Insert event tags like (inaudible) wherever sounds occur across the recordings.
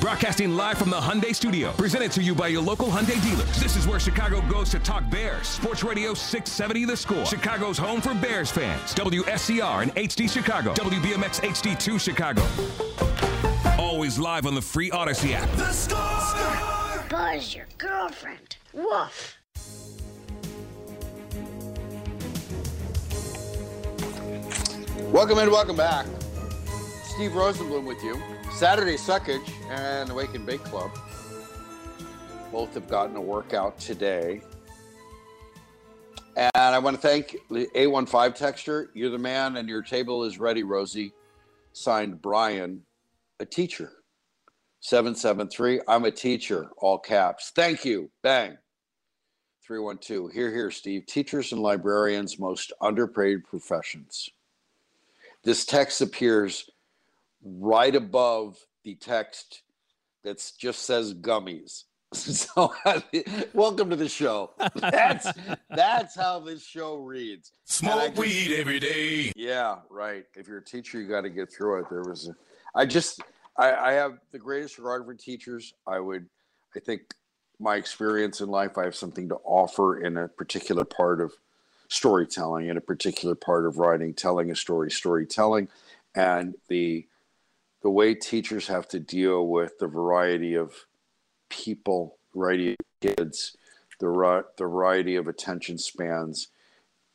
Broadcasting live from the Hyundai Studio, presented to you by your local Hyundai dealers. This is where Chicago goes to talk Bears. Sports Radio 670 The Score. Chicago's home for Bears fans. WSCR and HD Chicago. WBMX HD2 Chicago. Always live on the free Audacy app. The Score! Buzz, your girlfriend. Woof. Welcome and welcome back. Steve Rosenbloom with you. Saturday Suckage and Awake and Bake Club both have gotten a workout today. And I want to thank the A15 texture. You're the man, and your table is ready, Rosie. Signed Brian, a teacher. 773. I'm a teacher, all caps. Thank you. Bang. 312. Here, here, Steve. Teachers and librarians, most underpaid professions. This text appears right above the text that just says gummies. (laughs) So, welcome to the show. (laughs) That's that's how this show reads. Smoke weed every day. Yeah, right. If you're a teacher, you got to get through it. There was, a, I just, I, I have the greatest regard for teachers. I would, I think, my experience in life, I have something to offer in a particular part of storytelling, in a particular part of writing, telling a story, storytelling, and the the way teachers have to deal with the variety of people, variety of kids, the, the variety of attention spans,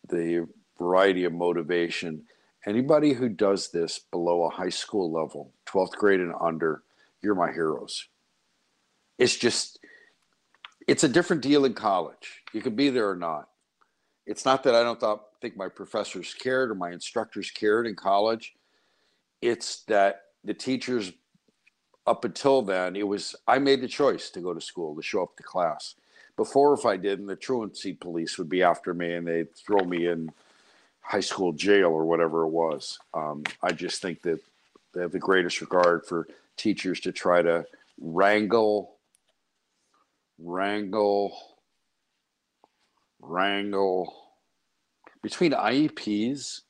the variety of motivation. Anybody who does this below a high school level, 12th grade and under, you're my heroes. It's just, it's a different deal in college. You can be there or not. It's not that I don't thought, think my professors cared or my instructors cared in college. It's that the teachers up until then it was i made the choice to go to school to show up to class. Before if i didn't the truancy police would be after me and they'd throw me in high school jail or whatever it was. Um, i just think that they have the greatest regard for teachers to try to wrangle wrangle wrangle between ieps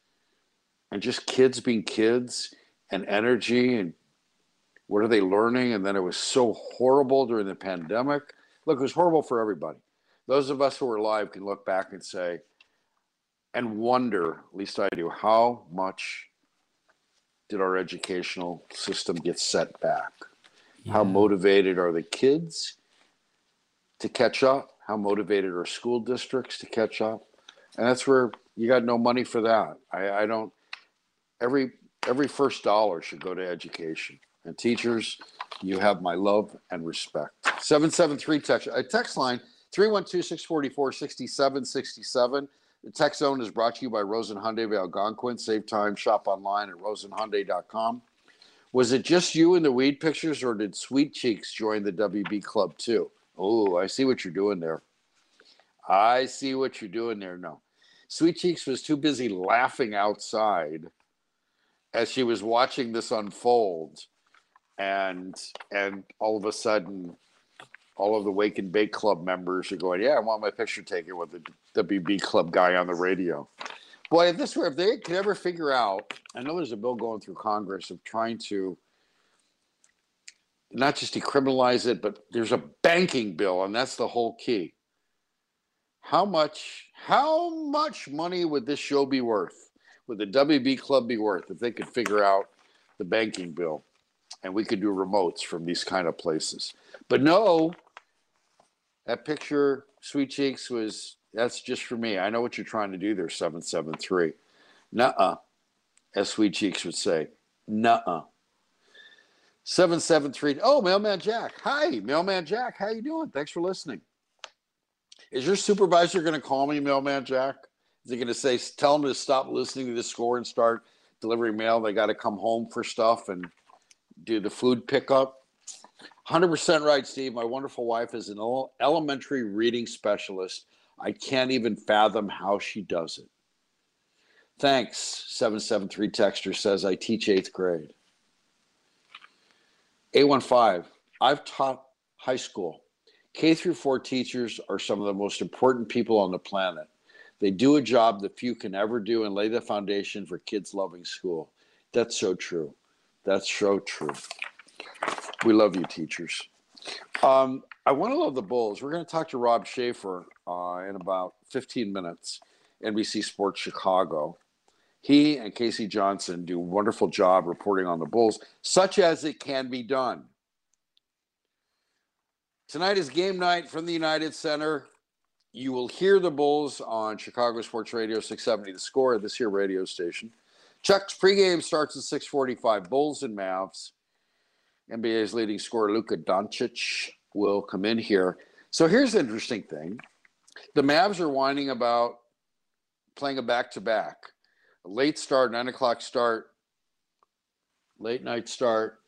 and just kids being kids and energy and what are they learning? And then it was so horrible during the pandemic. Look, it was horrible for everybody. Those of us who are alive can look back and say, and wonder, at least I do, how much did our educational system get set back? Yeah. How motivated are the kids to catch up? How motivated are school districts to catch up? And that's where you got no money for that. I, I don't, every every first dollar should go to education. And teachers, you have my love and respect. 773 text, a text line 312 644 6767. The text zone is brought to you by Rosen Hyundai of Algonquin. Save time, shop online at rosenhyundai.com. Was it just you in the weed pictures, or did Sweet Cheeks join the WB club too? Oh, I see what you're doing there. I see what you're doing there. No, Sweet Cheeks was too busy laughing outside as she was watching this unfold, and and all of a sudden, all of the Wake and Bake Club members are going, "Yeah, I want my picture taken with the WB Club guy on the radio." Boy, if this were if they could ever figure out, I know there's a bill going through Congress of trying to not just decriminalize it, but there's a banking bill, and that's the whole key. how much how much money would this show be worth? Would the WB Club be worth if they could figure out the banking bill and we could do remotes from these kind of places? But no, that picture, Sweet Cheeks, was that's just for me. I know what you're trying to do there, 773. Nuh-uh, as Sweet Cheeks would say. Nuh-uh. 773. Oh, Mailman Jack. Hi, Mailman Jack. How you doing? Thanks for listening. Is your supervisor going to call me, Mailman Jack? Is he going to say, tell them to stop listening to the score and start delivering mail? They got to come home for stuff and do the food pickup. 100% right, Steve. My wonderful wife is an elementary reading specialist. I can't even fathom how she does it. Thanks, 773 Texter says, I teach eighth grade. 815, I've taught high school. K through four teachers are some of the most important people on the planet. They do a job that few can ever do and lay the foundation for kids loving school. That's so true. That's so true. We love you, teachers. Um, I want to love the Bulls. We're going to talk to Rob Schaefer uh, in about 15 minutes, NBC Sports Chicago. He and K.C. Johnson do a wonderful job reporting on the Bulls, such as it can be done. Tonight is game night from the United Center. You will hear the Bulls on Chicago Sports Radio 670, the score of this here radio station. Chuck's pregame starts at 645. Bulls and Mavs. NBA's leading scorer, Luka Doncic, will come in here. So here's the interesting thing. The Mavs are whining about playing a back-to-back A late start, nine o'clock start, late night start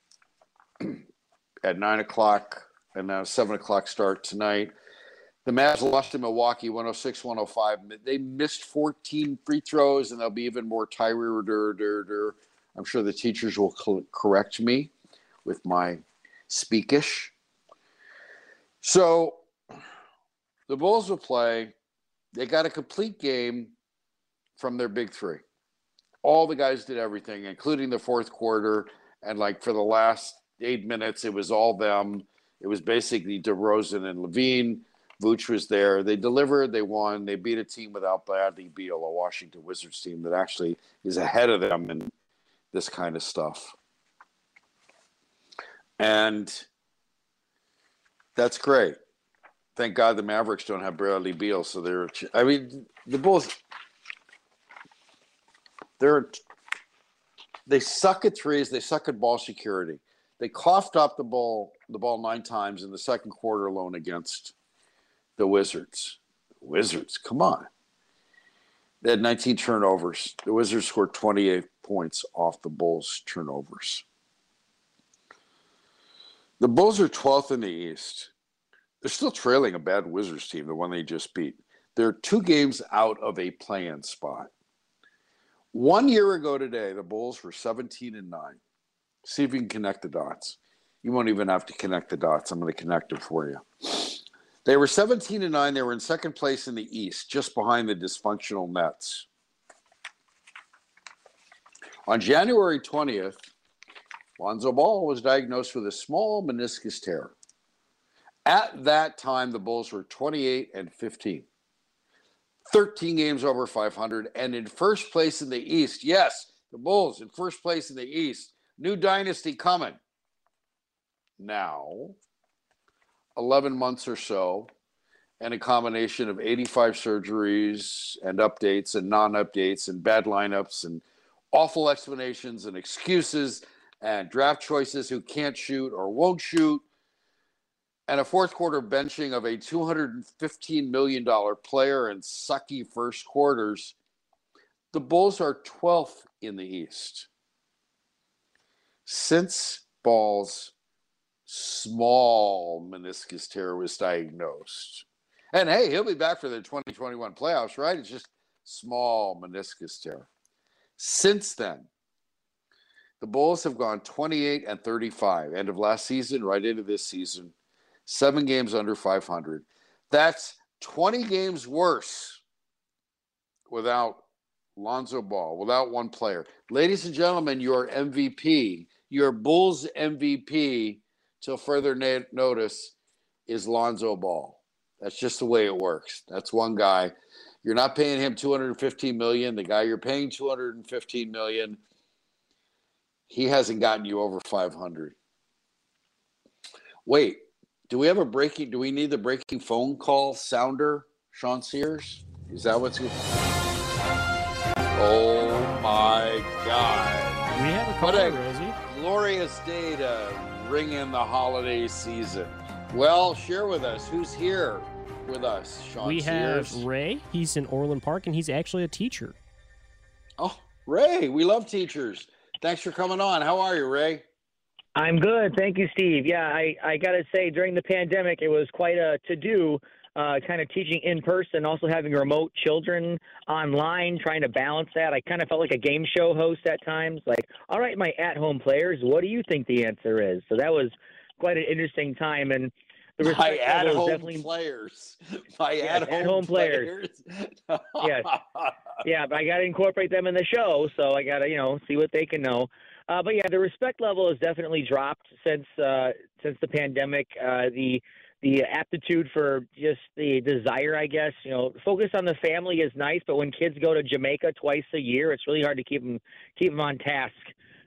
(clears throat) at nine o'clock, and now seven o'clock start tonight. The Mavs lost to Milwaukee 106 105. They missed 14 free throws, and there'll be even more tired. I'm sure the teachers will correct me with my speakish. So the Bulls will play. They got a complete game from their big three all the guys did everything, including the fourth quarter. And like for the last eight minutes, it was all them. It was basically DeRozan and LaVine. Vooch was there. They delivered. They won. They beat a team without Bradley Beal, a Washington Wizards team that actually is ahead of them in this kind of stuff. And that's great. Thank God the Mavericks don't have Bradley Beal, so they're. I mean, the Bulls they're they suck at threes. They suck at ball security. They coughed up the ball the ball nine times in the second quarter alone against the Wizards. Wizards, come on. They had 19 turnovers. The Wizards scored 28 points off the Bulls' turnovers. The Bulls are 12th in the East. They're still trailing a bad Wizards team, the one they just beat. They're two games out of a play-in spot. One year ago today, the Bulls were 17 and 9. See if you can connect the dots. You won't even have to connect the dots. I'm going to connect them for you. They were 17 and 9. They were in second place in the East, just behind the dysfunctional Nets. On January 20th, Lonzo Ball was diagnosed with a small meniscus tear. At that time, the Bulls were 28 and 15. 13 games over 500 and in first place in the East. Yes, the Bulls in first place in the East. New dynasty coming. Now, 11 months or so, and a combination of 85 surgeries and updates and non updates and bad lineups and awful explanations and excuses and draft choices who can't shoot or won't shoot and a fourth quarter benching of a $215 million player and sucky first quarters, the Bulls are 12th in the East. Since Ball's small meniscus tear was diagnosed. And hey, he'll be back for the 2021 playoffs, right? It's just small meniscus tear. Since then, the Bulls have gone 28 and 35, end of last season, right into this season seven games under 500. That's 20 games worse without Lonzo Ball, without one player. Ladies and gentlemen, your MVP, your Bulls MVP, till further na- notice, is Lonzo Ball. That's just the way it works. That's one guy. You're not paying him 215 million. The guy you're paying 215 million, he hasn't gotten you over 500. Wait, do we have a breaking? Do we need the breaking phone call sounder, Sean Sears? Is that what's? Oh my God! We have a caller, Rosie. glorious day to ring in the holiday season. Well, share with us who's here with us, Sean We have Ray. He's in Orland Park, and he's actually a teacher. Oh, Ray, we love teachers. Thanks for coming on. How are you, Ray? I'm good. Thank you, Steve. Yeah, I, I got to say, during the pandemic, it was quite a to do, uh, kind of teaching in person, also having remote children online, trying to balance that. I kind of felt like a game show host at times. Like, all right, my at home players, what do you think the answer is? So that was quite an interesting time. And the My respect level at-home definitely. players. (laughs) My Yes, at-home, at-home players. players. (laughs) Yes. (laughs) yeah, but I got to incorporate them in the show, so I got to you know see what they can know. Uh, but yeah, the respect level has definitely dropped since uh, since the pandemic. Uh, the the aptitude for just the desire, I guess, you know, focus on the family is nice, but when kids go to Jamaica twice a year, it's really hard to keep them keep them on task.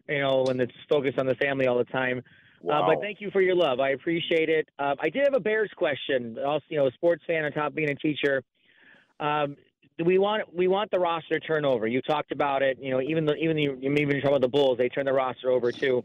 You know, when it's focused on the family all the time. Uh, but thank you for your love. I appreciate it. Uh, I did have a Bears question. Also, you know, a sports fan on top of being a teacher. Um, do we want we want the roster turnover? You talked about it. You know, even the, even the, you even talk about the Bulls. They turn the roster over too.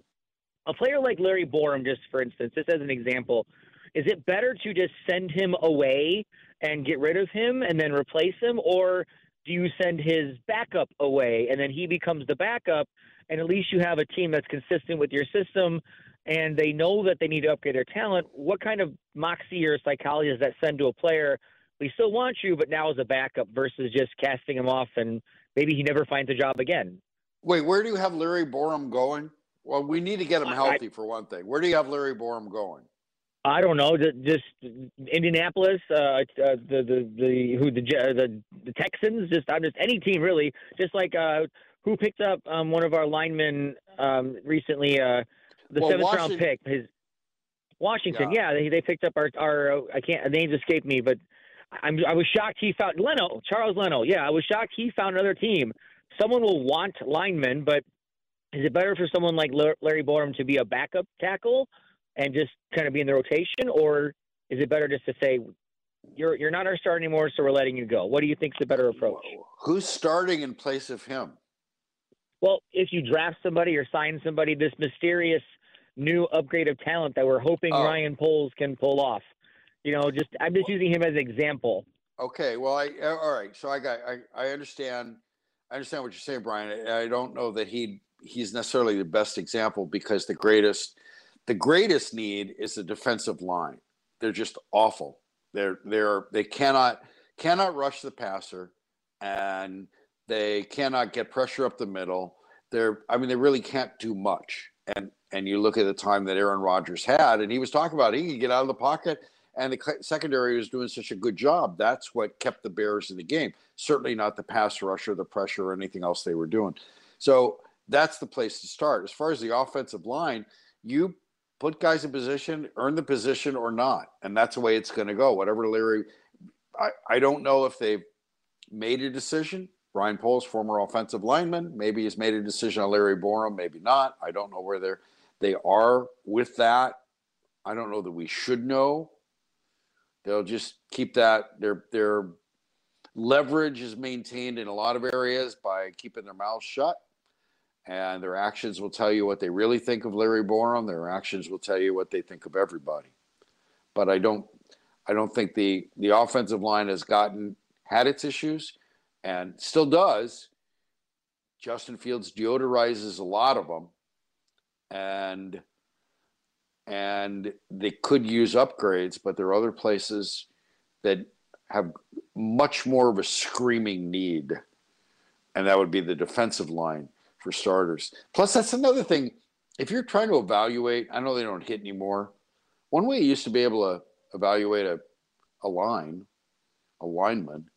A player like Larry Borom, just for instance, just as an example, is it better to just send him away and get rid of him and then replace him, or do you send his backup away and then he becomes the backup, and at least you have a team that's consistent with your system and they know that they need to upgrade their talent? What kind of moxie or psychology does that send to a player? We still want you, but now as a backup versus just casting him off and maybe he never finds a job again. Wait, where do you have Larry Borom going? Well, we need to get him healthy for one thing. Where do you have Larry Borom going? I don't know, just Indianapolis, uh, uh, the the the who the the the Texans, just I'm just any team really, just like uh, who picked up um, one of our linemen um, recently, uh, the Well, seventh round pick, his Washington. Yeah, they they picked up our our uh, I can't names escape me, but I'm I was shocked he found Leno Charles Leno. Yeah, I was shocked he found another team. Someone will want linemen, but is it better for someone like Larry Borom to be a backup tackle and just kind of be in the rotation, or is it better just to say you're you're not our star anymore, so we're letting you go? What do you think is the better approach? Who's starting in place of him? Well, if you draft somebody or sign somebody, this mysterious new upgrade of talent that we're hoping Oh. Ryan Poles can pull off. You know, just I'm just using him as an example. Okay, well, I all right. So I got, I, I understand, I understand what you're saying, Brian. I, I don't know that he he's necessarily the best example because the greatest, the greatest need is the defensive line. They're just awful. They're they're they cannot cannot rush the passer, and they cannot get pressure up the middle. They're I mean they really can't do much. And and you look at the time that Aaron Rodgers had, and he was talking about he could get out of the pocket and the secondary was doing such a good job. That's what kept the Bears in the game. Certainly not the pass rush or the pressure or anything else they were doing. So that's the place to start. As far as the offensive line, you put guys in position, earn the position or not, and that's the way it's going to go. Whatever Larry, I, I don't know if they've made a decision. Brian Poles, former offensive lineman, maybe has made a decision on Larry Borom, maybe not. I don't know where they're they are with that. I don't know that we should know. They'll just keep that their their leverage is maintained in a lot of areas by keeping their mouths shut. And their actions will tell you what they really think of Larry Borom. Their actions will tell you what they think of everybody. But I don't I don't think the the offensive line has gotten had its issues and still does. Justin Fields deodorizes a lot of them. And and they could use upgrades, but there are other places that have much more of a screaming need, and that would be the defensive line for starters. Plus, that's another thing. If you're trying to evaluate, I know they don't hit anymore. One way you used to be able to evaluate a, a line, a lineman,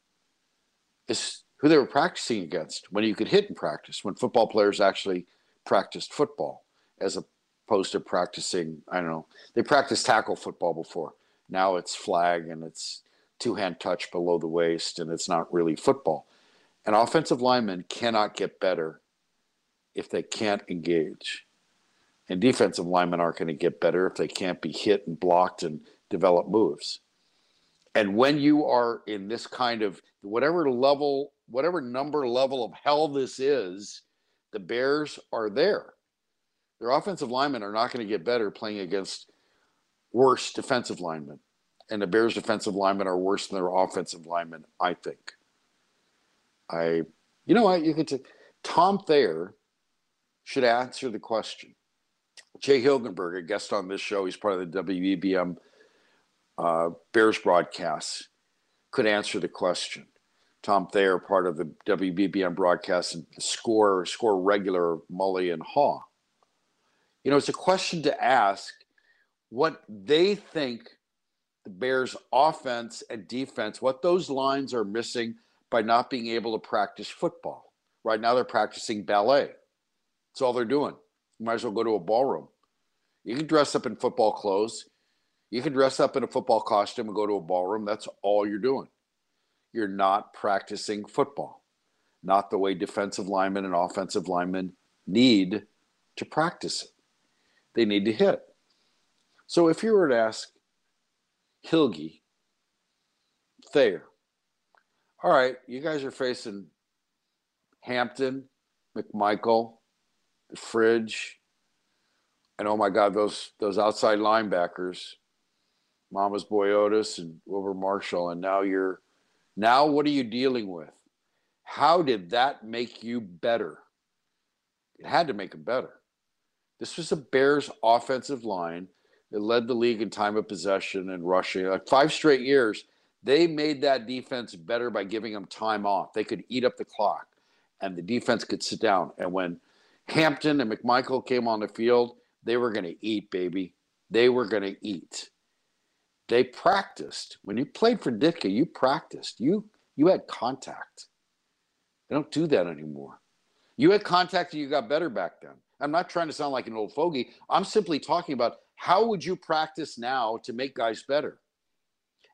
is who they were practicing against when you could hit in practice, when football players actually practiced football as opposed to practicing, I don't know, they practiced tackle football before. Now it's flag and it's two hand touch below the waist, and it's not really football. An offensive lineman cannot get better if they can't engage. And defensive linemen aren't going to get better if they can't be hit and blocked and develop moves. And when you are in this kind of whatever level, whatever number level of hell this is, the Bears are there. Their offensive linemen are not going to get better playing against worse defensive linemen. And the Bears' defensive linemen are worse than their offensive linemen, I think. I, you know what? You could, t- Tom Thayer should answer the question. Jay Hilgenberg, a guest on this show, he's part of the WBBM uh, Bears broadcasts, could answer the question. Tom Thayer, part of the WBBM broadcast, and score score regular Mully and Haw. You know, it's a question to ask what they think the Bears' offense and defense, what those lines are missing by not being able to practice football. Right now, they're practicing ballet. That's all they're doing. You might as well go to a ballroom. You can dress up in football clothes. You can dress up in a football costume and go to a ballroom. That's all you're doing. You're not practicing football, not the way defensive linemen and offensive linemen need to practice it. They need to hit. So if you were to ask Hilgi, Thayer, all right, you guys are facing Hampton, McMichael, Fridge, and oh my God, those those outside linebackers, Mama's Boy Otis and Wilber Marshall, and now you're now what are you dealing with? How did that make you better? It had to make them better. This was a Bears offensive line that led the league in time of possession and rushing. Like five straight years, they made that defense better by giving them time off. They could eat up the clock and the defense could sit down. And when Hampton and McMichael came on the field, they were going to eat, baby. They were going to eat. They practiced. When you played for Ditka, you practiced. You you had contact. They don't do that anymore. You had contact and you got better back then. I'm not trying to sound like an old fogey. I'm simply talking about how would you practice now to make guys better?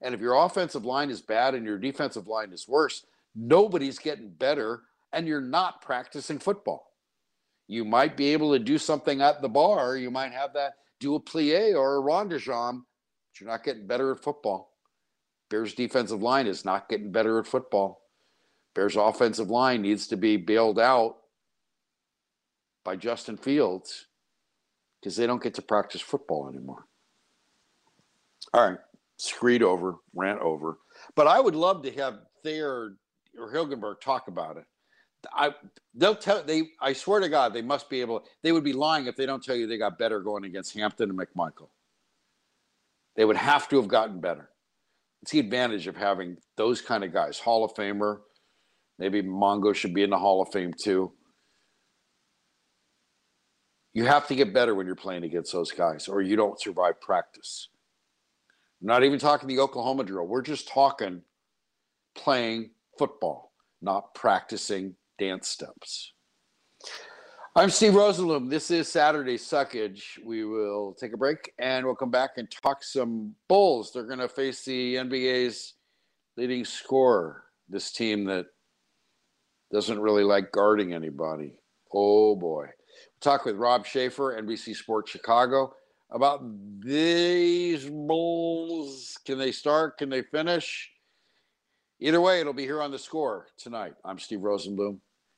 And if your offensive line is bad and your defensive line is worse, nobody's getting better and you're not practicing football. You might be able to do something at the bar. You might have that do a plie or a rond de jambe, but you're not getting better at football. Bears defensive line is not getting better at football. Bears offensive line needs to be bailed out by Justin Fields because they don't get to practice football anymore. All right, screed over, rant over. But I would love to have Thayer or Hilgenberg talk about it. I they'll tell they I swear to God they must be able they would be lying if they don't tell you they got better going against Hampton and McMichael. They would have to have gotten better. It's the advantage of having those kind of guys, Hall of Famer. Maybe Mongo should be in the Hall of Fame too. You have to get better when you're playing against those guys, or you don't survive practice. I'm not even talking the Oklahoma drill. We're just talking playing football, not practicing dance steps. I'm Steve Rosenbloom. This is Saturday Suckage. We will take a break and we'll come back and talk some Bulls. They're going to face the NBA's leading scorer, this team that doesn't really like guarding anybody. Oh boy. We'll talk with Rob Schaefer, NBC Sports Chicago, about these Bulls. Can they start? Can they finish? Either way, it'll be here on the score tonight. I'm Steve Rosenbloom,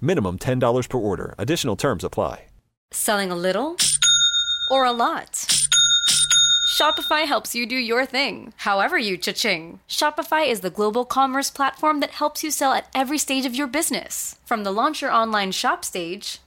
Minimum $10 per order. Additional terms apply. Selling a little or a lot? Shopify helps you do your thing, however you cha-ching. Shopify is the global commerce platform that helps you sell at every stage of your business. From the launch your online shop stage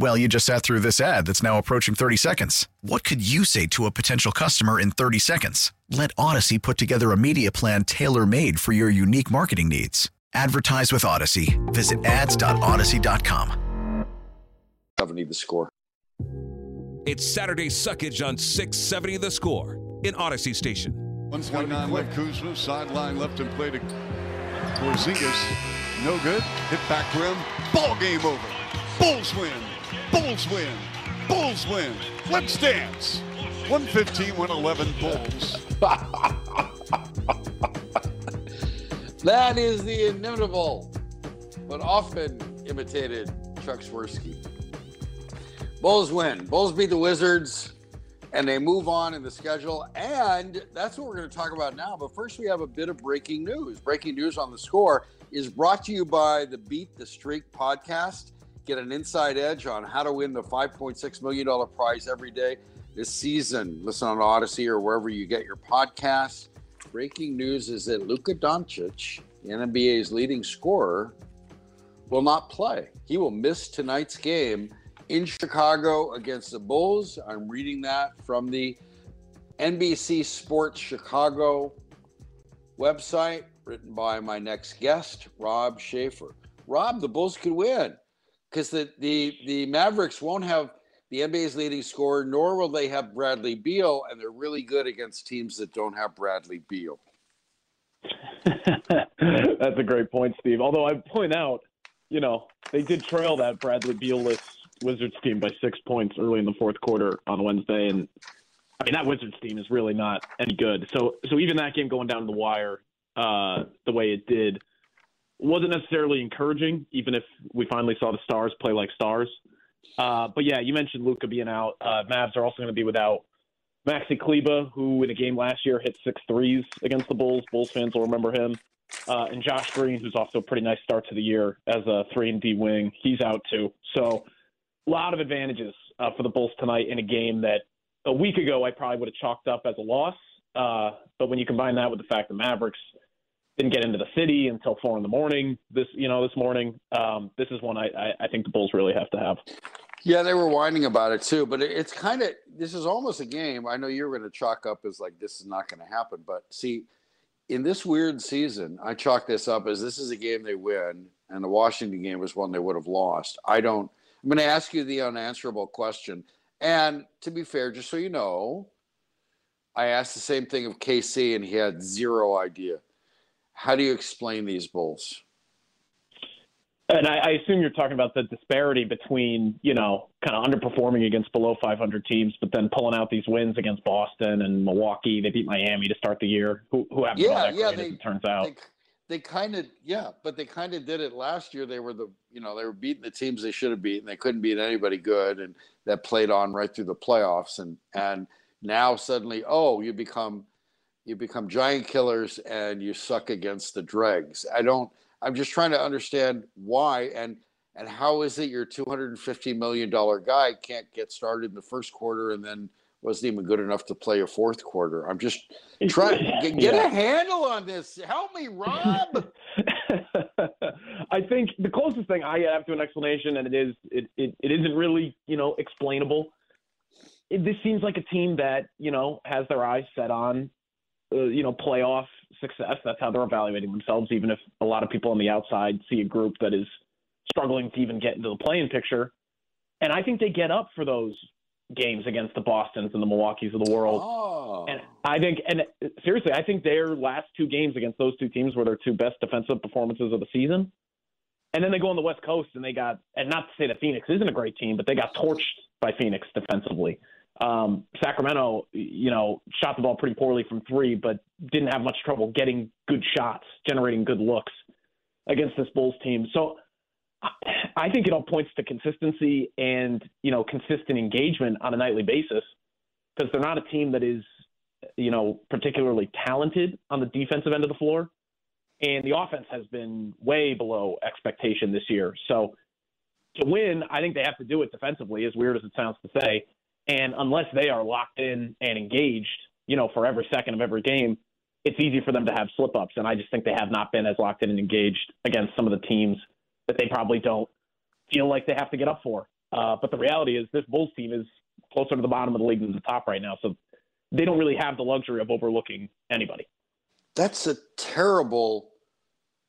Well, you just sat through this ad that's now approaching 30 seconds. What could you say to a potential customer in 30 seconds? Let Audacy put together a media plan tailor made for your unique marketing needs. Advertise with Audacy. Visit ads.audacy.com. 70 the score. It's Saturday Suckage on 670 the score in Audacy Station. 129 left Kuzma, sideline left and play to Porzingis. No good. Hit back rim. Ball game over. Bulls win. Bulls win. Bulls win. Let's dance. 115, 111 Bulls. (laughs) that is the inimitable, but often imitated Chuck Swirsky. Bulls win. Bulls beat the Wizards, and they move on in the schedule. And that's what we're going to talk about now. But first, we have a bit of breaking news. Breaking news on the score is brought to you by the Beat the Streak podcast. Get an inside edge on how to win the $5.6 million prize every day this season. Listen on Audacy or wherever you get your podcasts. Breaking news is that Luka Doncic, the NBA's leading scorer, will not play. He will miss tonight's game in Chicago against the Bulls. I'm reading that from the NBC Sports Chicago website, written by my next guest, Rob Schaefer. Rob, the Bulls could win because the, the, the Mavericks won't have the NBA's leading scorer, nor will they have Bradley Beal, and they're really good against teams that don't have Bradley Beal. (laughs) That's a great point, Steve. Although I point out, you know, they did trail that Bradley Beal-less Wizards team by six points early in the fourth quarter on Wednesday, and I mean that Wizards team is really not any good. So, so even that game going down the wire, uh, the way it did, wasn't necessarily encouraging. Even if we finally saw the stars play like stars, uh, but yeah, you mentioned Luka being out. Uh, Mavs are also going to be without Maxi Kleber, who in a game last year hit six threes against the Bulls. Bulls fans will remember him. Uh, and Josh Green, who's to a pretty nice start to the year as a three and D wing, he's out too. So a lot of advantages uh, for the Bulls tonight in a game that a week ago I probably would have chalked up as a loss. Uh, but when you combine that with the fact the Mavericks didn't get into the city until four in the morning this you know this morning, um, this is one I, I, I think the Bulls really have to have. Yeah, they were whining about it too, but it's kind of this is almost a game. I know you're going to chalk up as like this is not going to happen, but see, in this weird season, I chalk this up as this is a game they win, and the Washington game was one they would have lost. I don't. I'm going to ask you the unanswerable question, and to be fair, just so you know, I asked the same thing of KC, and he had zero idea. How do you explain these Bulls? And I, I assume you're talking about the disparity between, you know, kind of underperforming against below 500 teams, but then pulling out these wins against Boston and Milwaukee. They beat Miami to start the year, who, who haven't yeah, that yeah, great, they, as it turns out. They, they kind of, yeah, but they kind of did it last year. They were the, you know, they were beating the teams they should have beaten. They couldn't beat anybody good, and that played on right through the playoffs. And and now suddenly, oh, you become, you become giant killers, and you suck against the dregs. I don't. I'm just trying to understand why and and how is it your 250 million dollar guy can't get started in the first quarter and then wasn't even good enough to play a fourth quarter. I'm just trying get, get Yeah. a handle on this. Help me, Rob. (laughs) I think the closest thing I have to an explanation, and it is it, it, it isn't really you know explainable. It, this seems like a team that you know has their eyes set on uh, you know playoff success. That's how they're evaluating themselves. Even if a lot of people on the outside see a group that is struggling to even get into the play-in picture, and I think they get up for those games against the Boston's and the Milwaukee's of the world. Oh. And I think, and seriously, I think their last two games against those two teams were their two best defensive performances of the season. And then they go on the West Coast and they got, and not to say that Phoenix isn't a great team, but they got torched by Phoenix defensively. Um, Sacramento, you know, shot the ball pretty poorly from three, but didn't have much trouble getting good shots, generating good looks against this Bulls team. So I- think it all points to consistency and, you know, consistent engagement on a nightly basis because they're not a team that is, you know, particularly talented on the defensive end of the floor. And the offense has been way below expectation this year. So to win, I think they have to do it defensively, as weird as it sounds to say. And unless they are locked in and engaged, you know, for every second of every game, it's easy for them to have slip ups. And I just think they have not been as locked in and engaged against some of the teams that they probably don't feel like they have to get up for. Uh, but the reality is, this Bulls team is closer to the bottom of the league than the top right now. So they don't really have the luxury of overlooking anybody. That's a terrible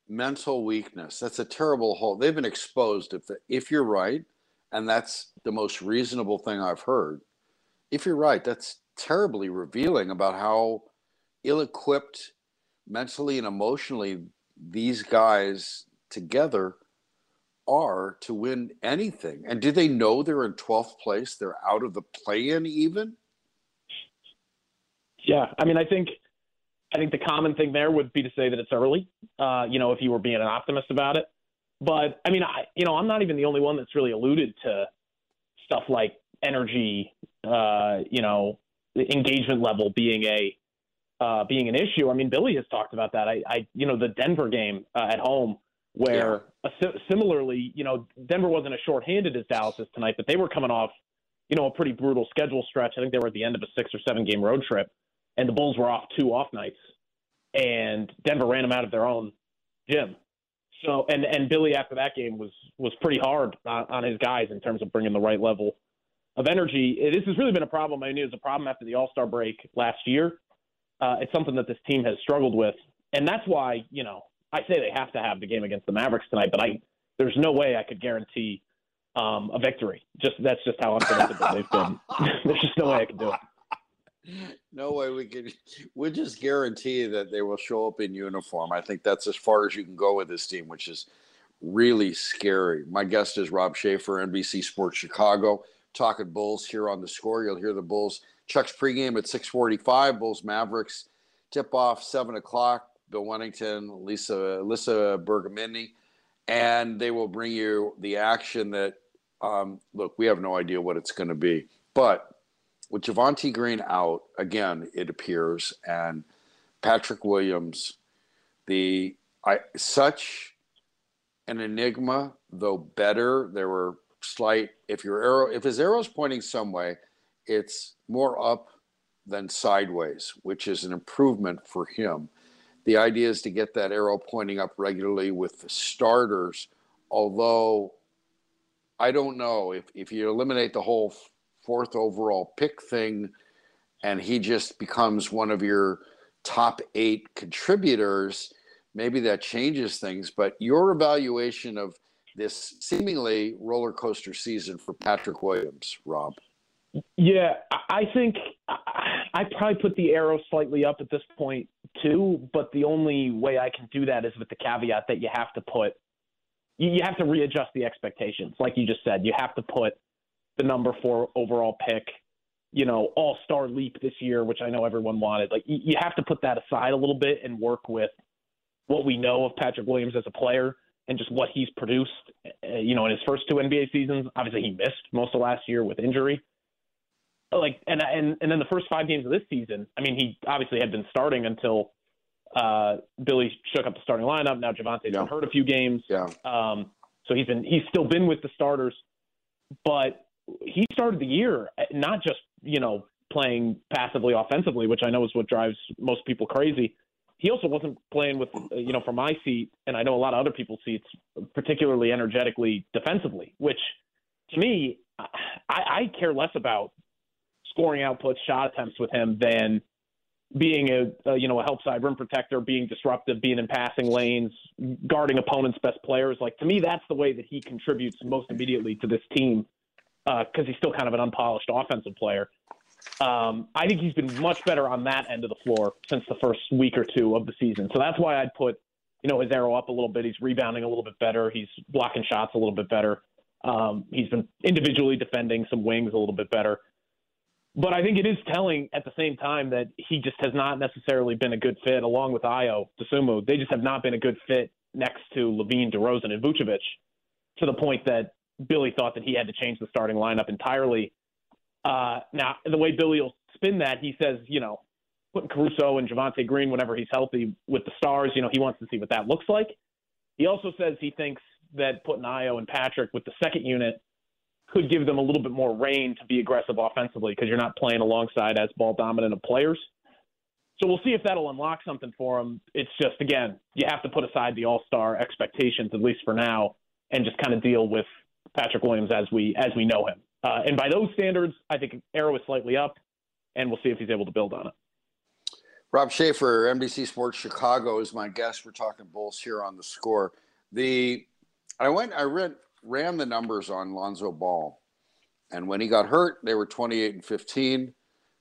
mental weakness. That's a terrible hole. They've been exposed. If if you're right, and that's the most reasonable thing I've heard. If you're right, that's terribly revealing about how ill-equipped mentally and emotionally these guys together are to win anything. And do they know they're in 12th place? They're out of the play-in even? Yeah, I mean, I think I think the common thing there would be to say that it's early. Uh, you know, if you were being an optimist about it, but I mean, I you know, I'm not even the only one that's really alluded to stuff like energy, uh, you know, engagement level being a uh, being an issue. I mean, Billy has talked about that. I, I you know, the Denver game uh, at home where uh, si- similarly, you know, Denver wasn't as shorthanded as Dallas is tonight, but they were coming off, you know, a pretty brutal schedule stretch. I think they were at the end of a six or seven game road trip, and the Bulls were off two off nights, and Denver ran them out of their own gym. So, and and Billy after that game was was pretty hard on, on his guys in terms of bringing the right level of energy. This has really been a problem. I knew it was a problem after the All Star break last year. Uh, it's something that this team has struggled with, and that's why you know I say they have to have the game against the Mavericks tonight. But I there's no way I could guarantee um, a victory. Just that's just how unpredictable they've been. (laughs) (laughs) there's just no way I could do it. No way we could. We just guarantee that they will show up in uniform. I think that's as far as you can go with this team, which is really scary. My guest is Rob Schaefer, NBC Sports Chicago, talking Bulls here on the score. You'll hear the Bulls. Chuck's pregame at 6:45. Bulls Mavericks tip off seven o'clock. Bill Wennington, Lisa Lisa Bergamini, and they will bring you the action that. Um, look, we have no idea what it's going to be, but with Javonte Green out again, it appears, and Patrick Williams, the I such an enigma, though better. There were slight if your arrow if his arrow's pointing some way, it's more up than sideways, which is an improvement for him. The idea is to get that arrow pointing up regularly with the starters, although I don't know if, if you eliminate the whole fourth overall pick thing and he just becomes one of your top eight contributors, maybe that changes things. But your evaluation of this seemingly roller coaster season for Patrick Williams, Rob. Yeah, I- think I- probably put the arrow slightly up at this point too. But the only way I can do that is with the caveat that you have to put you have to readjust the expectations, like you just said. You have to put the number four overall pick, you know, all star leap this year, which I know everyone wanted. Like you have to put that aside a little bit and work with what we know of Patrick Williams as a player and just what he's produced. Uh, you know, in his first two NBA seasons, obviously he missed most of last year with injury. Like and and and then the first five games of this season, I mean, he obviously had been starting until uh, Billy shook up the starting lineup. Now Javonte's been hurt a few games. Yeah. Um, so he's been he's still been with the starters, but he started the year not just you know playing passively offensively, which I know is what drives most people crazy. He also wasn't playing with, uh, you know, from my seat, and I know a lot of other people's seats, particularly energetically defensively, which to me, I, I care less about scoring outputs, shot attempts with him than being a, a, you know a help side rim protector, being disruptive, being in passing lanes, guarding opponents' best players. Like to me, that's the way that he contributes most immediately to this team because uh, he's still kind of an unpolished offensive player. Um, I think he's been much better on that end of the floor since the first week or two of the season. So that's why I'd put you know his arrow up a little bit. He's rebounding a little bit better. He's blocking shots a little bit better. Um, he's been individually defending some wings a little bit better. But I think it is telling at the same time that he just has not necessarily been a good fit, along with Ayo Dosunmu. They just have not been a good fit next to LaVine, DeRozan, and Vucevic to the point that Billy thought that he had to change the starting lineup entirely. Uh, now, the way Billy will spin that, he says, you know, putting Caruso and Javonte Green whenever he's healthy with the stars, you know, he wants to see what that looks like. He also says he thinks that putting Ayo and Patrick with the second unit could give them a little bit more reign to be aggressive offensively because you're not playing alongside as ball dominant of players. So we'll see if that'll unlock something for them. It's just again, you have to put aside the All Star expectations at least for now, and just kind of deal with Patrick Williams as we as we know him. Uh, and by those standards, I think Arrow is slightly up, and we'll see if he's able to build on it. Rob Schaefer, NBC Sports Chicago, is my guest. We're talking Bulls here on the score. The I went, I read ran the numbers on Lonzo Ball. And when he got hurt, they were 28 and 15,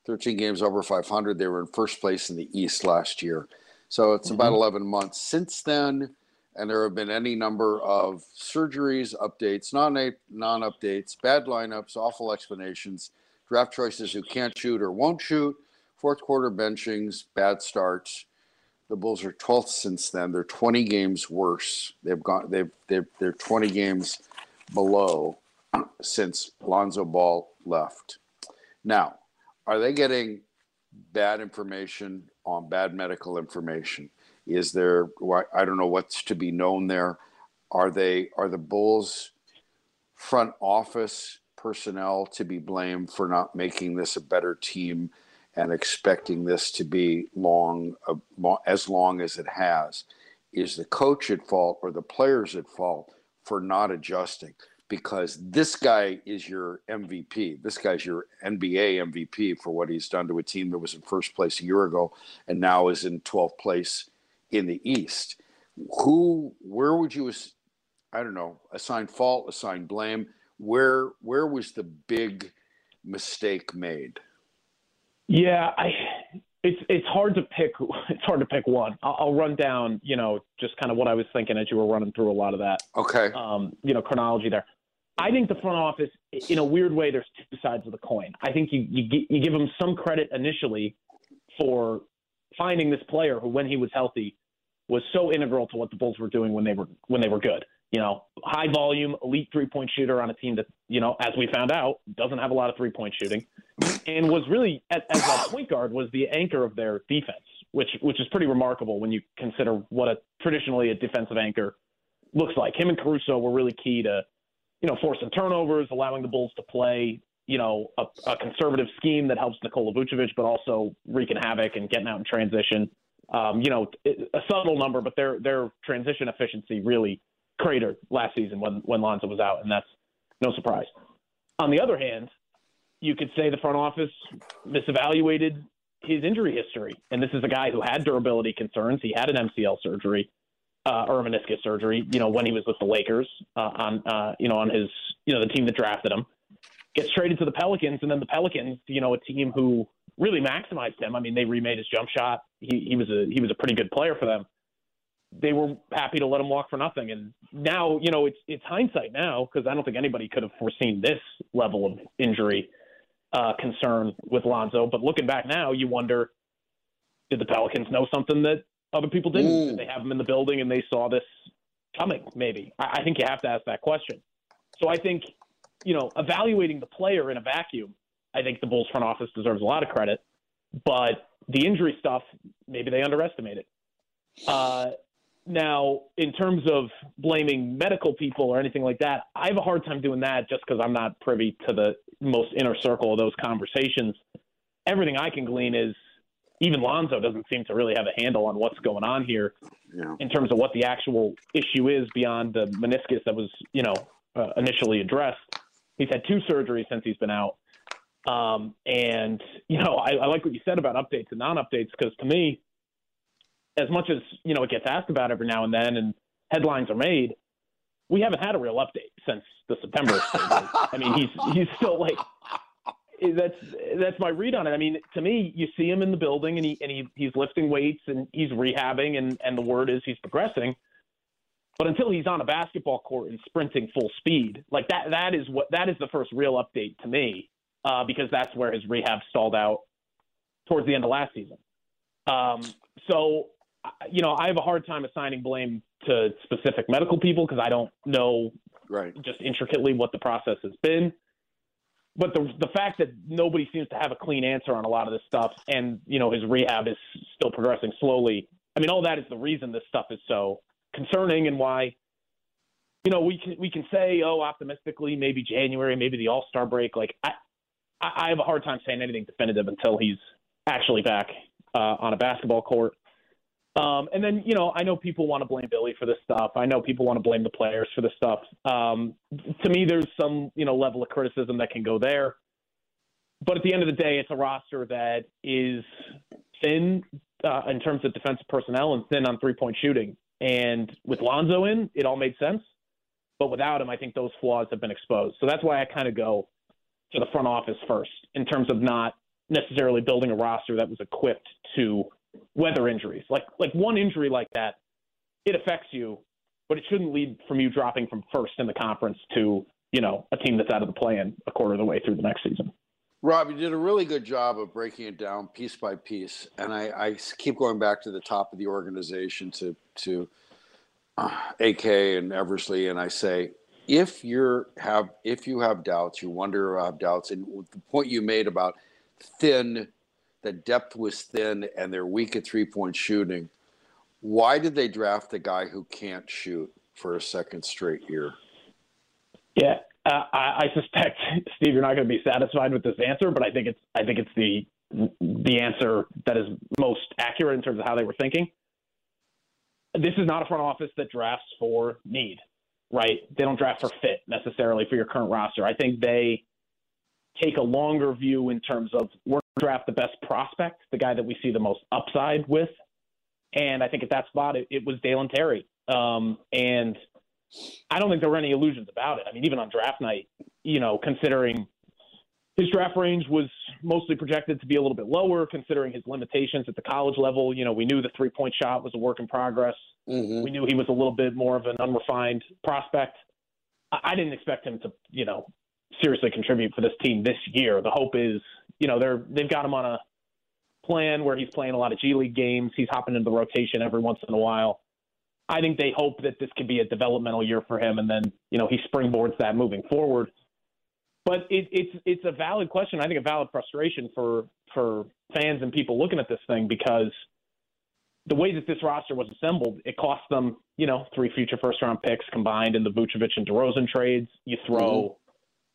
13 games over 500. They were in first place in the East last year. So it's mm-hmm. about 11 months since then. And there have been any number of surgeries, updates, non non updates, bad lineups, awful explanations, draft choices who can't shoot or won't shoot, fourth quarter benchings, bad starts. The Bulls are 12th since then. They're 20 games worse. They've gone. They've they've they're 20 games below since Lonzo Ball left. Now, are they getting bad information on bad medical information? Is there I don't know what's to be known there. Are they are the Bulls front office personnel to be blamed for not making this a better team and expecting this to be long as long as it has? Is the coach at fault or the players at fault? for not adjusting because this guy is your MVP. This guy's your NBA MVP for what he's done to a team that was in first place a year ago and now is in 12th place in the East. Who, where would you, I don't know, assign fault, assign blame? Where, where was the big mistake made? Yeah, I, it's it's hard to pick. (laughs) It's hard to pick one. I'll, I'll, run down, you know, just kind of what I was thinking as you were running through a lot of that. Okay. Um, you know, chronology there. I think the front office, in a weird way, there's two sides of the coin. I think you you, you give them some credit initially for finding this player who, when he was healthy, was so integral to what the Bulls were doing when they were when they were good. You know, high volume, elite three point shooter on a team that, you know, as we found out, doesn't have a lot of three point shooting and was really as, as a point guard was the anchor of their defense, which which is pretty remarkable when you consider what a traditionally a defensive anchor looks like. Him and Caruso were really key to, you know, forcing turnovers, allowing the Bulls to play, you know, a, a conservative scheme that helps Nikola Vucevic, but also wreaking havoc and getting out in transition. Um, you know, a subtle number, but their their transition efficiency really cratered last season when when Lonzo was out, and that's no surprise. On the other hand, you could say the front office misevaluated his injury history. And this is a guy who had durability concerns. He had an MCL surgery uh, or a meniscus surgery, you know, when he was with the Lakers uh, on, uh, you know, on his, you know, the team that drafted him. Gets traded to the Pelicans, and then the Pelicans, you know, a team who really maximized him. I mean, they remade his jump shot. He he was a he was a pretty good player for them. They were happy to let him walk for nothing, and now you know it's it's hindsight now because I don't think anybody could have foreseen this level of injury uh, concern with Lonzo. But looking back now, you wonder did the Pelicans know something that other people didn't? Did they have him in the building and they saw this coming? Maybe. I, I think you have to ask that question. So I think, you know, evaluating the player in a vacuum, I think the Bulls front office deserves a lot of credit. But the injury stuff, maybe they underestimated. Uh, now, in terms of blaming medical people or anything like that, I have a hard time doing that just because I'm not privy to the most inner circle of those conversations. everything I can glean is even Lonzo doesn't seem to really have a handle on what's going on here Yeah. in terms of what the actual issue is beyond the meniscus that was, you know, uh, initially addressed. He's had two surgeries since he's been out. Um, and, you know, I, I like what you said about updates and non updates because to me, as much as, you know, it gets asked about every now and then and headlines are made, we haven't had a real update since the September. (laughs) I mean, he's he's still like that's that's my read on it. I mean, to me, you see him in the building and he and he he's lifting weights and he's rehabbing and and the word is he's progressing. But until he's on a basketball court and sprinting full speed, like that that is what that is the first real update to me, uh, because that's where his rehab stalled out towards the end of last season. Um, so, I- you know, I have a hard time assigning blame to specific medical people because I don't know right. just intricately what the process has been. But the the fact that nobody seems to have a clean answer on a lot of this stuff, and you know his rehab is still progressing slowly. I mean, all that is the reason this stuff is so concerning, and why you know we can we can say, oh, optimistically, maybe January, maybe the All Star break. Like I, I have a hard time saying anything definitive until he's actually back uh, on a basketball court. Um, and then, you know, I know people want to blame Billy for this stuff. I know people want to blame the players for this stuff. Um, to me, there's some, you know, level of criticism that can go there. But at the end of the day, it's a roster that is thin uh, in terms of defensive personnel and thin on three point shooting. And with Lonzo in, it all made sense. But without him, I think those flaws have been exposed. So that's why I kind of go to the front office first in terms of not necessarily building a roster that was equipped to weather injuries. Like like one injury like that, it affects you, but it shouldn't lead from you dropping from first in the conference to you know a team that's out of the play-in a quarter of the way through the next season. Rob, you did a really good job of breaking it down piece by piece, and I, I keep going back to the top of the organization to to uh, AK and Eversley, and I say, if you're have if you have doubts, you wonder have doubts, and the point you made about thin, the depth was thin, and they're weak at three point shooting. Why did they draft a guy who can't shoot for a second straight year? Yeah, uh, I, I suspect (laughs) Steve, you're not going to be satisfied with this answer, but I think it's I think it's the the answer that is most accurate in terms of how they were thinking. This is not a front office that drafts for need, right? They don't draft for fit necessarily for your current roster. I think they take a longer view in terms of we're draft the best prospect, the guy that we see the most upside with. And I think at that spot, it, it was Dalen Terry. Um, and I don't think there were any illusions about it. I mean, even on draft night, you know, considering his draft range was mostly projected to be a little bit lower, considering his limitations at the college level. You know, we knew the three point shot was a work in progress. Mm-hmm. We knew he was a little bit more of an unrefined prospect. I, I didn't expect him to, you know, seriously contribute for this team this year. The hope is, you know, they're they've got him on a plan where he's playing a lot of G League games. He's hopping into the rotation every once in a while. I think they hope that this could be a developmental year for him, and then you know he springboards that moving forward. But it, it's it's a valid question. I think a valid frustration for for fans and people looking at this thing because the way that this roster was assembled, it cost them you know three future first round picks combined in the Vucevic and DeRozan trades. You throw Mhm.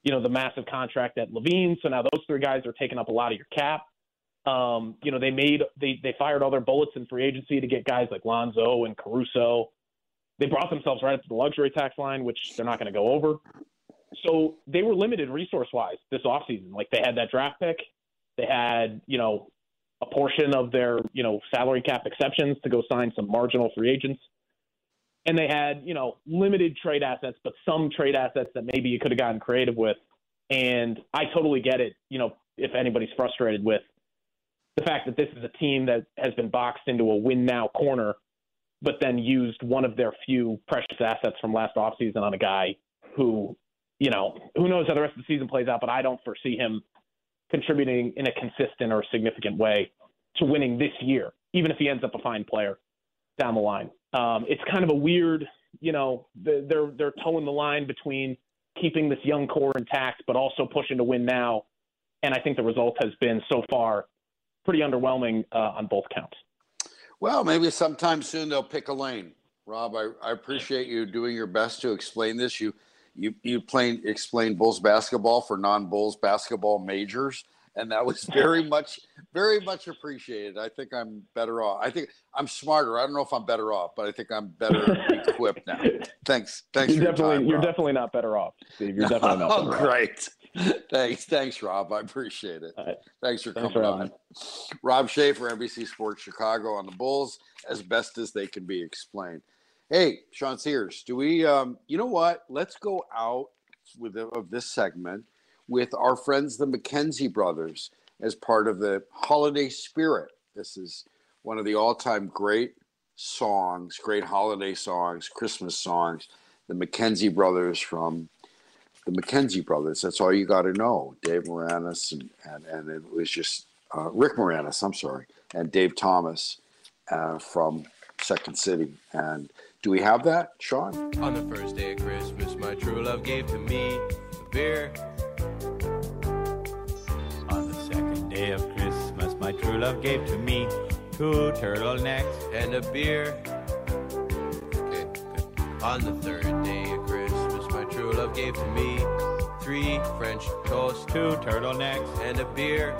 you know the massive contract at LaVine, so now those three guys are taking up a lot of your cap. Um, you know, they made they they fired all their bullets in free agency to get guys like Lonzo and Caruso. They brought themselves right up to the luxury tax line, which they're not going to go over. So they were limited resource wise this offseason. Like they had that draft pick, they had, you know, a portion of their, you know, salary cap exceptions to go sign some marginal free agents. And they had, you know, limited trade assets, but some trade assets that maybe you could have gotten creative with. And I totally get it, you know, if anybody's frustrated with the fact that this is a team that has been boxed into a win now corner, but then used one of their few precious assets from last offseason on a guy who, you know, who knows how the rest of the season plays out, but I don't foresee him contributing in a consistent or significant way to winning this year, even if he ends up a fine player down the line. Um, it's kind of a weird, you know, they're they're towing the line between keeping this young core intact, but also pushing to win now. And I think the result has been so far pretty underwhelming uh, on both counts. Well, maybe sometime soon they'll pick a lane. Rob, I, I appreciate you doing your best to explain this. You you you plain explain Bulls basketball for non-Bulls basketball majors, and that was very much, very much appreciated. I think I'm better off. I think I'm smarter. I don't know if I'm better off, but I think I'm better equipped now. (laughs) Thanks, thanks. You're for definitely time, you're Rob. definitely not better off, Steve. You're definitely not. (laughs) oh, great. Thanks, thanks, Rob. I appreciate it. Thanks for Thanks coming on. Rob Schaefer, NBC Sports Chicago on the Bulls, as best as they can be explained. Hey, Sean Sears, do we? Um, you know what? Let's go out with of this segment with our friends, the McKenzie brothers, as part of the holiday spirit. This is one of the all-time great songs, great holiday songs, Christmas songs. The McKenzie brothers from the McKenzie brothers. That's all you got to know. Dave Moranis and, and, and it was just uh, Rick Moranis, I'm sorry, and Dave Thomas uh, from Second City. And do we have that, Sean? On the first day of Christmas, my true love gave to me a beer. True love gave to me two turtlenecks and a beer. Okay, good. On the third day of Christmas, my true love gave to me three French toast, two turtlenecks, and a beer.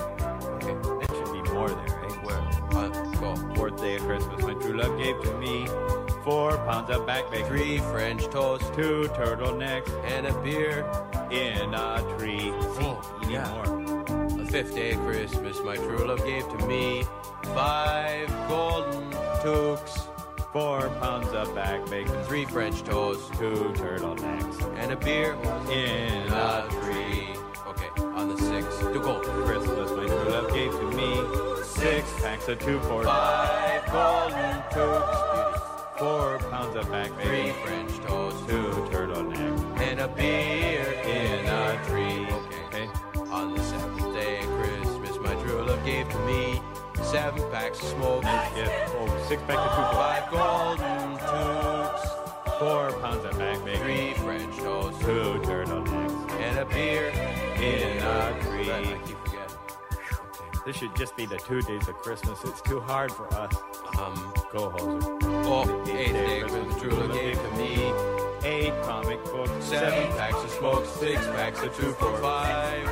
Okay, There should be more there, eh? where? Uh, go. Fourth day of Christmas, my true love gave to me four pounds of back bacon, Three French toast two turtlenecks and a beer. in a tree. See, Oh, you need yeah. more. The fifth day of Christmas, my true love gave to me five golden toques, Four pounds of back bacon, three French toast, two turtlenecks and a beer. in a tree. Okay, on the sixth, to go. Christmas, my true love gave to me six packs of two four, Five golden toques, four pounds of back bacon, three French toast, two turtlenecks and a beer in a tree. Gave to me seven packs of smoke, Yeah. Oh, six packs of two Five golden toques, four pounds of back bacon, three French toast, two turtlenecks and a beer in a tree. I keep forgetting. This should just be the two days of Christmas. It's too hard for us. Um, Go, hoser. oh, eighth day of Christmas, true love gave to me Eight comic books, seven packs of smoke, six packs of two four five.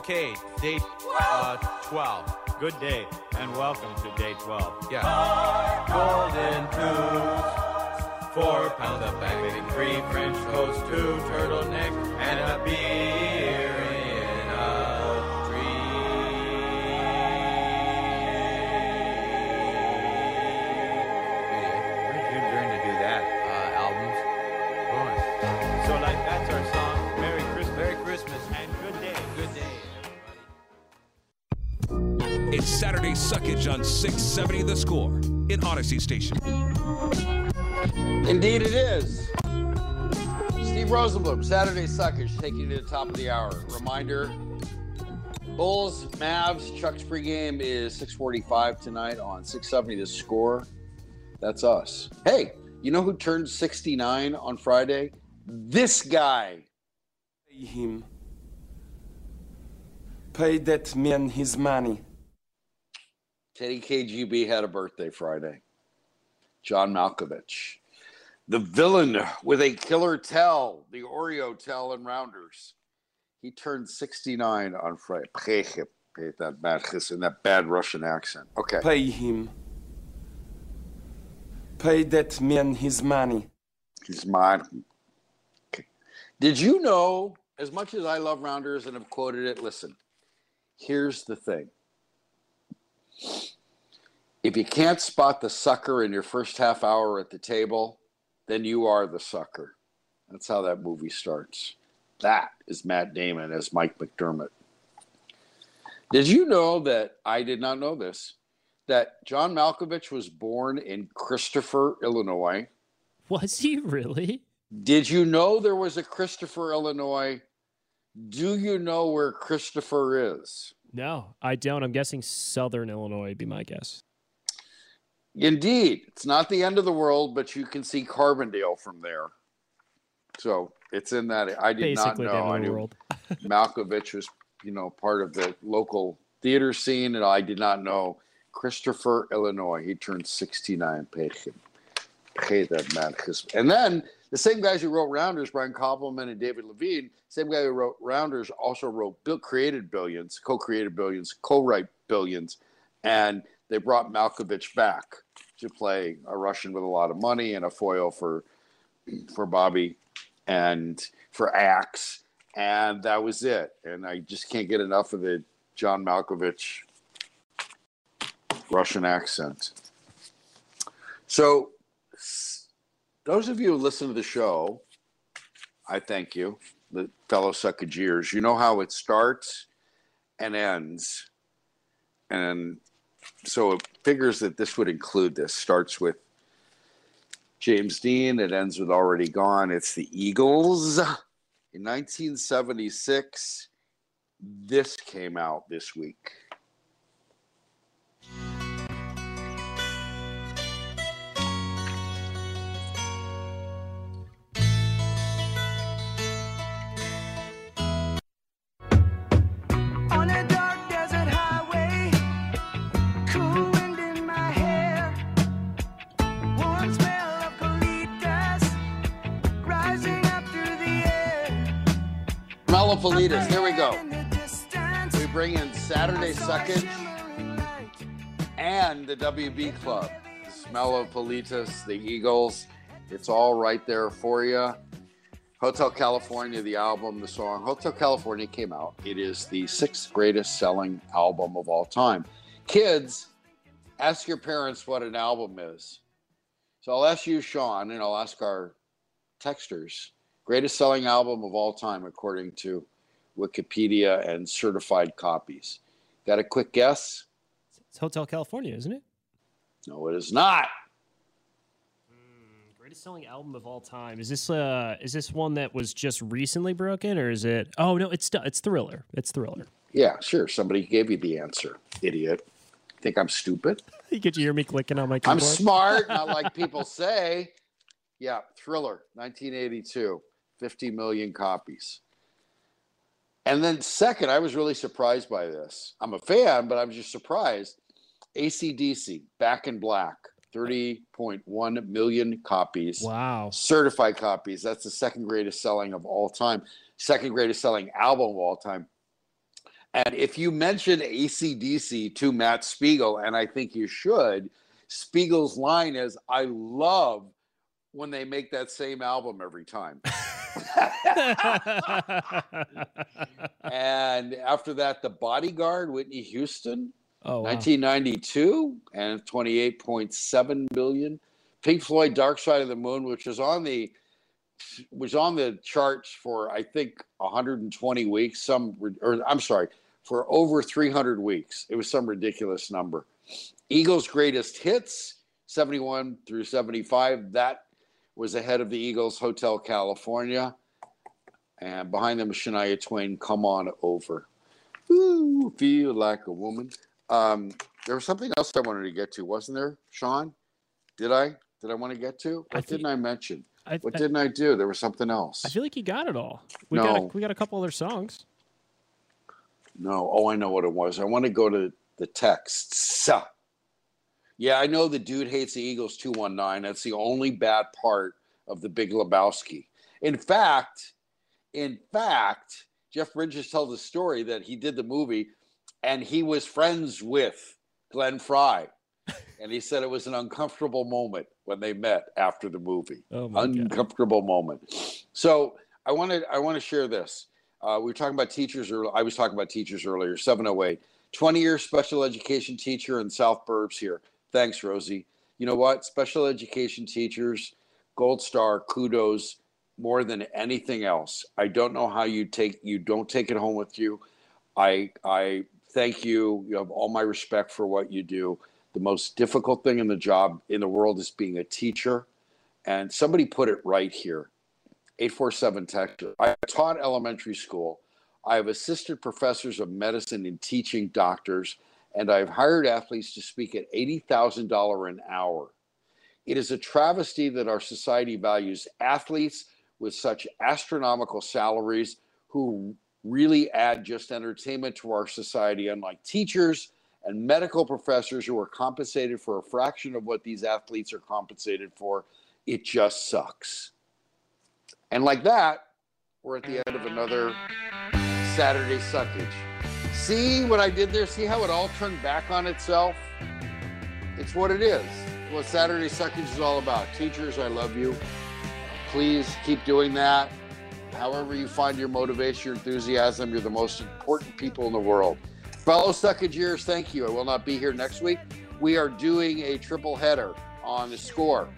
Okay, date uh, 12. Good day, and welcome to day 12. Yeah. Golden tooth. Four pounds of bacon, three French toast, two turtlenecks, and a beer It's Saturday Suckage on 670 The Score in Audacy Station. Indeed, it is. Steve Rosenbloom, Saturday Suckers, taking you to the top of the hour. Reminder: Bulls, Mavs, Chuck's pregame is 6:45 tonight on 670 The Score. That's us. Hey, you know who turned 69 on Friday? This guy. Pay him. Pay that man his money. Teddy KGB had a birthday Friday. John Malkovich. The villain with a killer tell, the Oreo tell and rounders. He turned 69 on Friday. That bad in that bad Russian accent. Okay. Pay him. Pay that man his money. He's mine. Okay. Did you know, as much as I love rounders and have quoted it, listen, here's the thing. If you can't spot the sucker in your first half hour at the table, then you are the sucker. That's how that movie starts. That is Matt Damon as Mike McDermott. Did you know that I did not know this? That John Malkovich was born in Christopher, Illinois. Was he really? Did you know there was a Christopher, Illinois? Do you know where Christopher is? No, I don't. I'm guessing Southern Illinois would be my guess. Indeed, it's not the end of the world, but you can see Carbondale from there. So it's in that. I did Basically not know. end I of the knew world. (laughs) Malkovich was, you know, part of the local theater scene, and I did not know Christopher, Illinois. He turned 69. Pay him. Pay that man. And then the same guys who wrote Rounders, Brian Koppelman and David Levine, same guy who wrote Rounders also wrote Bill created Billions, co-created Billions, co-write Billions, and they brought Malkovich back to play a Russian with a lot of money and a foil for for Bobby and for Axe, and that was it. And I just can't get enough of the John Malkovich Russian accent. So, those of you who listen to the show, I thank you, the fellow suckageers. You know how it starts and ends. And so it figures that this would include this. Starts with James Dean, it ends with Already Gone. It's the Eagles. In 1976, this came out this week. Melophylitis, here we go. We bring in Saturday Suckage and the WB Club. The smell of Politas, the Eagles. It's all right there for you. Hotel California, the album, the song. Hotel California came out. It is the sixth greatest selling album of all time. Kids, ask your parents what an album is. So I'll ask you, Sean, and I'll ask our texters. Greatest selling album of all time, according to Wikipedia and certified copies. Got a quick guess? It's Hotel California, isn't it? No, it is not. Greatest selling album of all time. Is this uh is this one that was just recently broken or is it Oh no, it's it's Thriller. It's Thriller. Yeah, sure. Somebody gave you the answer, idiot. Think I'm stupid? (laughs) Could you hear me clicking on my keyboard. I'm smart, not like (laughs) people say. Yeah, Thriller, 1982, 50 million copies. And then, second, I was really surprised by this. I'm a fan, but I'm just surprised. ACDC, Back in Black, 30.1 million copies. Wow. Certified copies. That's the second greatest selling of all time, second greatest selling album of all time. And if you mention ACDC to Matt Spiegel, and I think you should, Spiegel's line is, I love when they make that same album every time. (laughs) and after that, The Bodyguard, Whitney Houston, Oh, wow. 1992, and 28.7 billion. Pink Floyd, Dark Side of the Moon, which was on the was on the charts for I think 120 weeks. Some or I'm sorry, for over 300 weeks. It was some ridiculous number. Eagles' greatest hits, 71 through 75. That was ahead of the Eagles' Hotel California. And behind them Shania Twain, Come On Over. Ooh, feel like a woman. Um, there was something else I wanted to get to, wasn't there, Sean? Did I? Did I want to get to? What didn't I mention? I- what I- didn't I do? There was something else. I feel like you got it all. We got a, No. we got a couple other songs. No. Oh, I know what it was. I want to go to the texts. Yeah, I know the dude hates the Eagles 219. That's the only bad part of the Big Lebowski. In fact, in fact, Jeff Bridges tells the story that he did the movie and he was friends with Glenn Frey. (laughs) And he said it was an uncomfortable moment when they met after the movie. Oh my God. uncomfortable moment. So I wanted I want to share this. Uh, we were talking about teachers, or I was talking about teachers earlier. 708, 20 year special education teacher in South Burbs here. Thanks, Rosie. You know what? Special education teachers, gold star, kudos more than anything else. I don't know how you take you don't take it home with you. I I thank you. You have all my respect for what you do. The most difficult thing in the job in the world is being a teacher. And somebody put it right here. 847 Texas. I taught elementary school. I have assisted professors of medicine in teaching doctors, and I've hired athletes to speak at $80,000 an hour. It is a travesty that our society values athletes with such astronomical salaries who really add just entertainment to our society, unlike teachers and medical professors who are compensated for a fraction of what these athletes are compensated for. It just sucks. And like that, we're at the end of another Saturday suckage. See what I did there? See how it all turned back on itself? It's what it is. What Saturday suckage is all about. Teachers, I love you. Please keep doing that. However, you find your motivation, your enthusiasm, you're the most important people in the world. Fellow suckageers, thank you. I will not be here next week. We are doing a triple header on the score.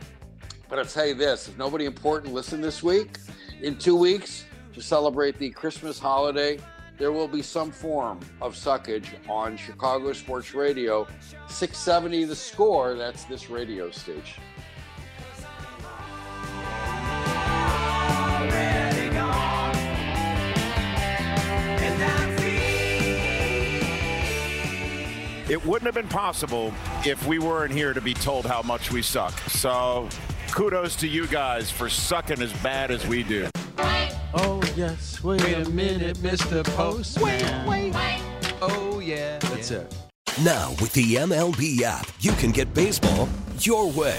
But I'll tell you this if nobody important listened this week, in two weeks to celebrate the Christmas holiday, there will be some form of suckage on Chicago Sports Radio, 670 The Score. That's this radio station. It wouldn't have been possible if we weren't here to be told how much we suck. So kudos to you guys for sucking as bad as we do. Yes. Wait, a minute, Mr. Postman. Wait, wait. Oh, yeah. That's it. Now, with the MLB app, you can get baseball your way.